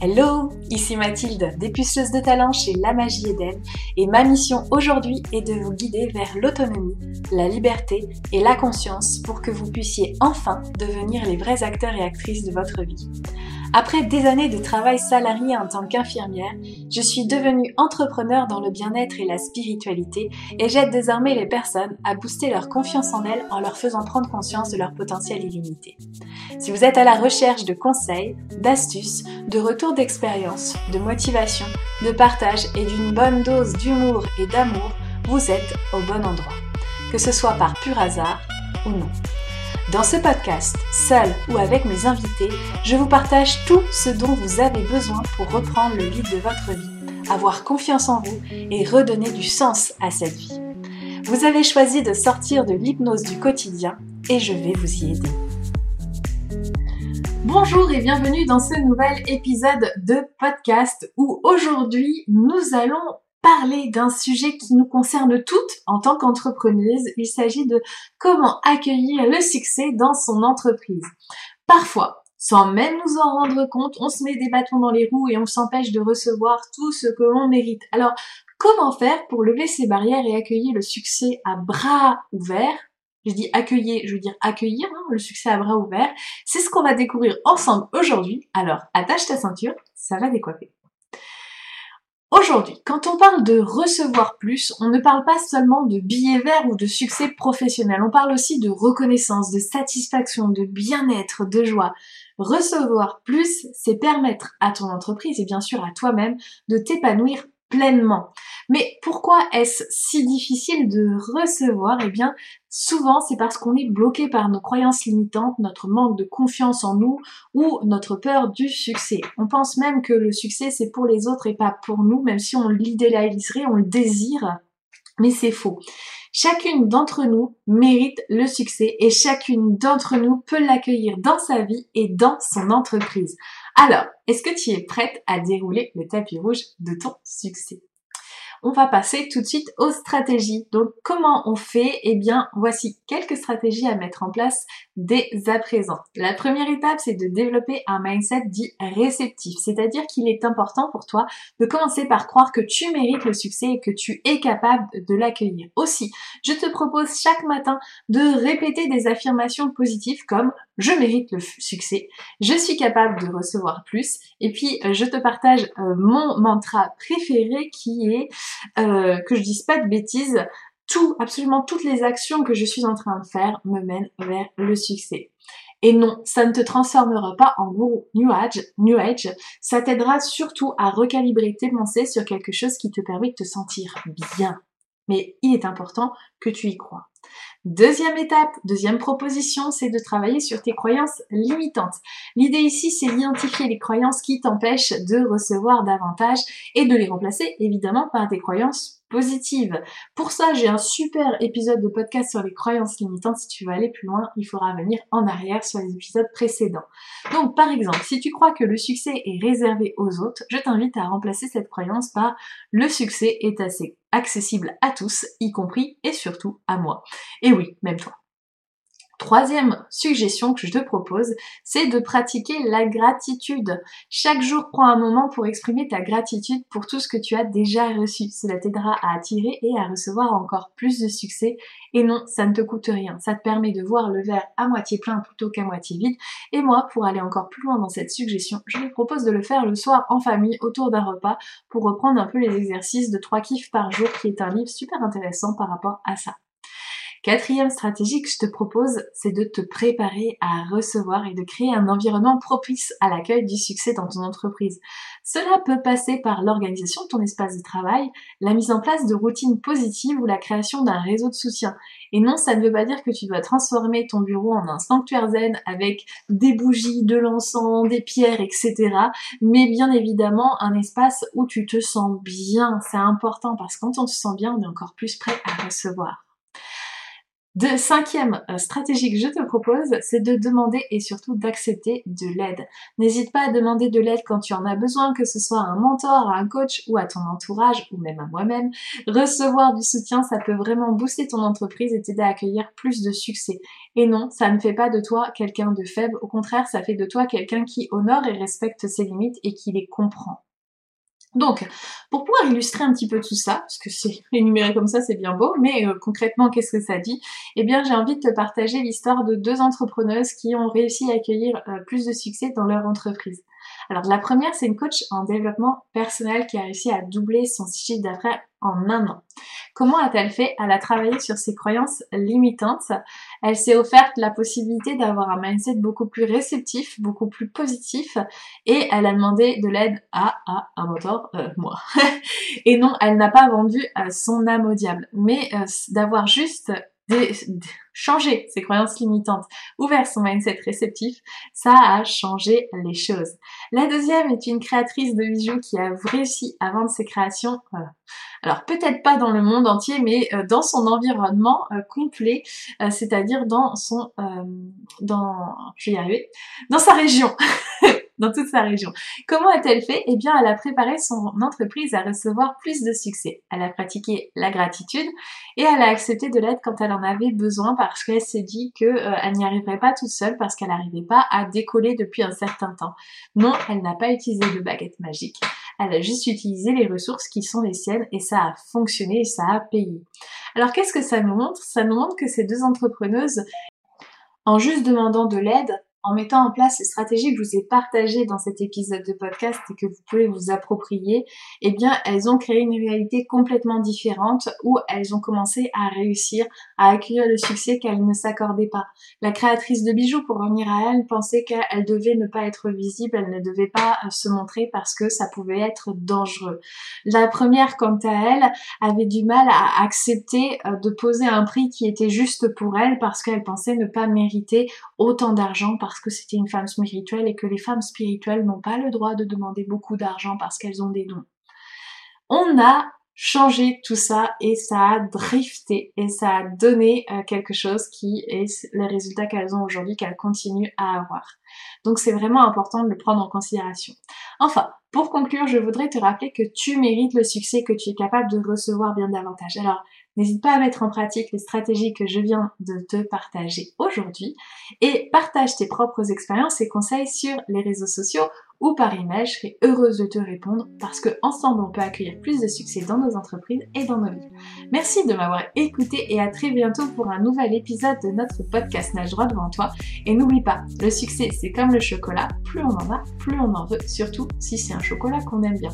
Hello, ici Mathilde, dépuceuse de talent chez La Magie Eden, et ma mission aujourd'hui est de vous guider vers l'autonomie, la liberté et la conscience pour que vous puissiez enfin devenir les vrais acteurs et actrices de votre vie. Après des années de travail salarié en tant qu'infirmière, je suis devenue entrepreneur dans le bien-être et la spiritualité et j'aide désormais les personnes à booster leur confiance en elles en leur faisant prendre conscience de leur potentiel illimité. Si vous êtes à la recherche de conseils, d'astuces, de retours d'expérience, de motivation, de partage et d'une bonne dose d'humour et d'amour, vous êtes au bon endroit. Que ce soit par pur hasard ou non. Dans ce podcast, seul ou avec mes invités, je vous partage tout ce dont vous avez besoin pour reprendre le lead de votre vie, avoir confiance en vous et redonner du sens à cette vie. Vous avez choisi de sortir de l'hypnose du quotidien et je vais vous y aider. Bonjour et bienvenue dans ce nouvel épisode de podcast où aujourd'hui nous allons parler d'un sujet qui nous concerne toutes en tant qu'entrepreneuse. Il s'agit de comment accueillir le succès dans son entreprise. Parfois, sans même nous en rendre compte, on se met des bâtons dans les roues et on s'empêche de recevoir tout ce que l'on mérite. Alors, comment faire pour lever ces barrières et accueillir le succès à bras ouverts? Je dis accueillir, je veux dire accueillir hein, le succès à bras ouverts. C'est ce qu'on va découvrir ensemble aujourd'hui. Alors, attache ta ceinture, ça va décoiffer. Aujourd'hui, quand on parle de recevoir plus, on ne parle pas seulement de billets verts ou de succès professionnel, on parle aussi de reconnaissance, de satisfaction, de bien-être, de joie. Recevoir plus, c'est permettre à ton entreprise et bien sûr à toi-même de t'épanouir pleinement. Mais pourquoi est-ce si difficile de recevoir? Eh bien, souvent c'est parce qu'on est bloqué par nos croyances limitantes, notre manque de confiance en nous ou notre peur du succès. On pense même que le succès c'est pour les autres et pas pour nous, même si on l'idéaliserait, on le désire. Mais c'est faux. Chacune d'entre nous mérite le succès et chacune d'entre nous peut l'accueillir dans sa vie et dans son entreprise. Alors, est-ce que tu es prête à dérouler le tapis rouge de ton succès? On va passer tout de suite aux stratégies. Donc comment on fait? Eh bien voici quelques stratégies à mettre en place dès à présent. La première étape c'est de développer un mindset dit réceptif, c'est-à-dire qu'il est important pour toi de commencer par croire que tu mérites le succès et que tu es capable de l'accueillir. Aussi, je te propose chaque matin de répéter des affirmations positives comme je mérite le succès, je suis capable de recevoir plus et puis je te partage euh, mon mantra préféré qui est euh, que je dise pas de bêtises, tout, absolument toutes les actions que je suis en train de faire me mènent vers le succès. Et non, ça ne te transformera pas en gourou New Age, New Age, ça t'aidera surtout à recalibrer tes pensées sur quelque chose qui te permet de te sentir bien. Mais il est important que tu y crois. Deuxième étape, deuxième proposition, c'est de travailler sur tes croyances limitantes. L'idée ici, c'est d'identifier les croyances qui t'empêchent de recevoir davantage et de les remplacer évidemment par des croyances positives. Pour ça, j'ai un super épisode de podcast sur les croyances limitantes. Si tu veux aller plus loin, il faudra venir en arrière sur les épisodes précédents. Donc, par exemple, si tu crois que le succès est réservé aux autres, je t'invite à remplacer cette croyance par le succès est assez accessible à tous, y compris et surtout à moi. Et oui, même toi. Troisième suggestion que je te propose, c'est de pratiquer la gratitude. Chaque jour, prends un moment pour exprimer ta gratitude pour tout ce que tu as déjà reçu. Cela t'aidera à attirer et à recevoir encore plus de succès. Et non, ça ne te coûte rien. Ça te permet de voir le verre à moitié plein plutôt qu'à moitié vide. Et moi, pour aller encore plus loin dans cette suggestion, je te propose de le faire le soir en famille autour d'un repas pour reprendre un peu les exercices de trois kiffs par jour qui est un livre super intéressant par rapport à ça. Quatrième stratégie que je te propose, c'est de te préparer à recevoir et de créer un environnement propice à l'accueil du succès dans ton entreprise. Cela peut passer par l'organisation de ton espace de travail, la mise en place de routines positives ou la création d'un réseau de soutien. Et non, ça ne veut pas dire que tu dois transformer ton bureau en un sanctuaire zen avec des bougies, de l'encens, des pierres, etc. Mais bien évidemment, un espace où tu te sens bien. C'est important parce que quand on se sent bien, on est encore plus prêt à recevoir. De cinquième euh, stratégie que je te propose, c'est de demander et surtout d'accepter de l'aide. N'hésite pas à demander de l'aide quand tu en as besoin, que ce soit à un mentor, à un coach ou à ton entourage ou même à moi-même. Recevoir du soutien, ça peut vraiment booster ton entreprise et t'aider à accueillir plus de succès. Et non, ça ne fait pas de toi quelqu'un de faible, au contraire, ça fait de toi quelqu'un qui honore et respecte ses limites et qui les comprend. Donc, pour pouvoir illustrer un petit peu tout ça, parce que c'est énuméré comme ça, c'est bien beau, mais euh, concrètement, qu'est-ce que ça dit? Eh bien, j'ai envie de te partager l'histoire de deux entrepreneuses qui ont réussi à accueillir euh, plus de succès dans leur entreprise. Alors la première, c'est une coach en développement personnel qui a réussi à doubler son chiffre d'affaires en un an. Comment a-t-elle fait Elle a travaillé sur ses croyances limitantes? Elle s'est offerte la possibilité d'avoir un mindset beaucoup plus réceptif, beaucoup plus positif, et elle a demandé de l'aide à, un mentor, euh, moi. et non, elle n'a pas vendu euh, son âme au diable, mais euh, d'avoir juste changer ses croyances limitantes, ouvert son mindset réceptif, ça a changé les choses. La deuxième est une créatrice de bijoux qui a réussi à vendre ses créations, euh, alors peut-être pas dans le monde entier, mais euh, dans son environnement euh, complet, c'est-à-dire dans son, dans, je vais y arriver, dans sa région. dans toute sa région. Comment a-t-elle fait? Eh bien, elle a préparé son entreprise à recevoir plus de succès. Elle a pratiqué la gratitude et elle a accepté de l'aide quand elle en avait besoin parce qu'elle s'est dit qu'elle euh, n'y arriverait pas toute seule parce qu'elle n'arrivait pas à décoller depuis un certain temps. Non, elle n'a pas utilisé de baguette magique. Elle a juste utilisé les ressources qui sont les siennes et ça a fonctionné et ça a payé. Alors qu'est-ce que ça nous montre? Ça nous montre que ces deux entrepreneuses en juste demandant de l'aide, en mettant en place les stratégies que je vous ai partagées dans cet épisode de podcast et que vous pouvez vous approprier, eh bien, elles ont créé une réalité complètement différente où elles ont commencé à réussir à accueillir le succès qu'elles ne s'accordaient pas. La créatrice de bijoux, pour revenir à elle, pensait qu'elle devait ne pas être visible, elle ne devait pas euh, se montrer parce que ça pouvait être dangereux. La première, quant à elle, avait du mal à accepter euh, de poser un prix qui était juste pour elle parce qu'elle pensait ne pas mériter autant d'argent que c'était une femme spirituelle et que les femmes spirituelles n'ont pas le droit de demander beaucoup d'argent parce qu'elles ont des dons. On a changé tout ça et ça a drifté et ça a donné euh, quelque chose qui est les résultats qu'elles ont aujourd'hui, qu'elles continuent à avoir. Donc c'est vraiment important de le prendre en considération. Enfin, pour conclure, je voudrais te rappeler que tu mérites le succès, que tu es capable de recevoir bien davantage. Alors, N'hésite pas à mettre en pratique les stratégies que je viens de te partager aujourd'hui et partage tes propres expériences et conseils sur les réseaux sociaux ou par email. Je serai heureuse de te répondre parce que ensemble on peut accueillir plus de succès dans nos entreprises et dans nos vies. Merci de m'avoir écouté et à très bientôt pour un nouvel épisode de notre podcast Nage droit devant toi. Et n'oublie pas, le succès c'est comme le chocolat, plus on en a, plus on en veut, surtout si c'est un chocolat qu'on aime bien.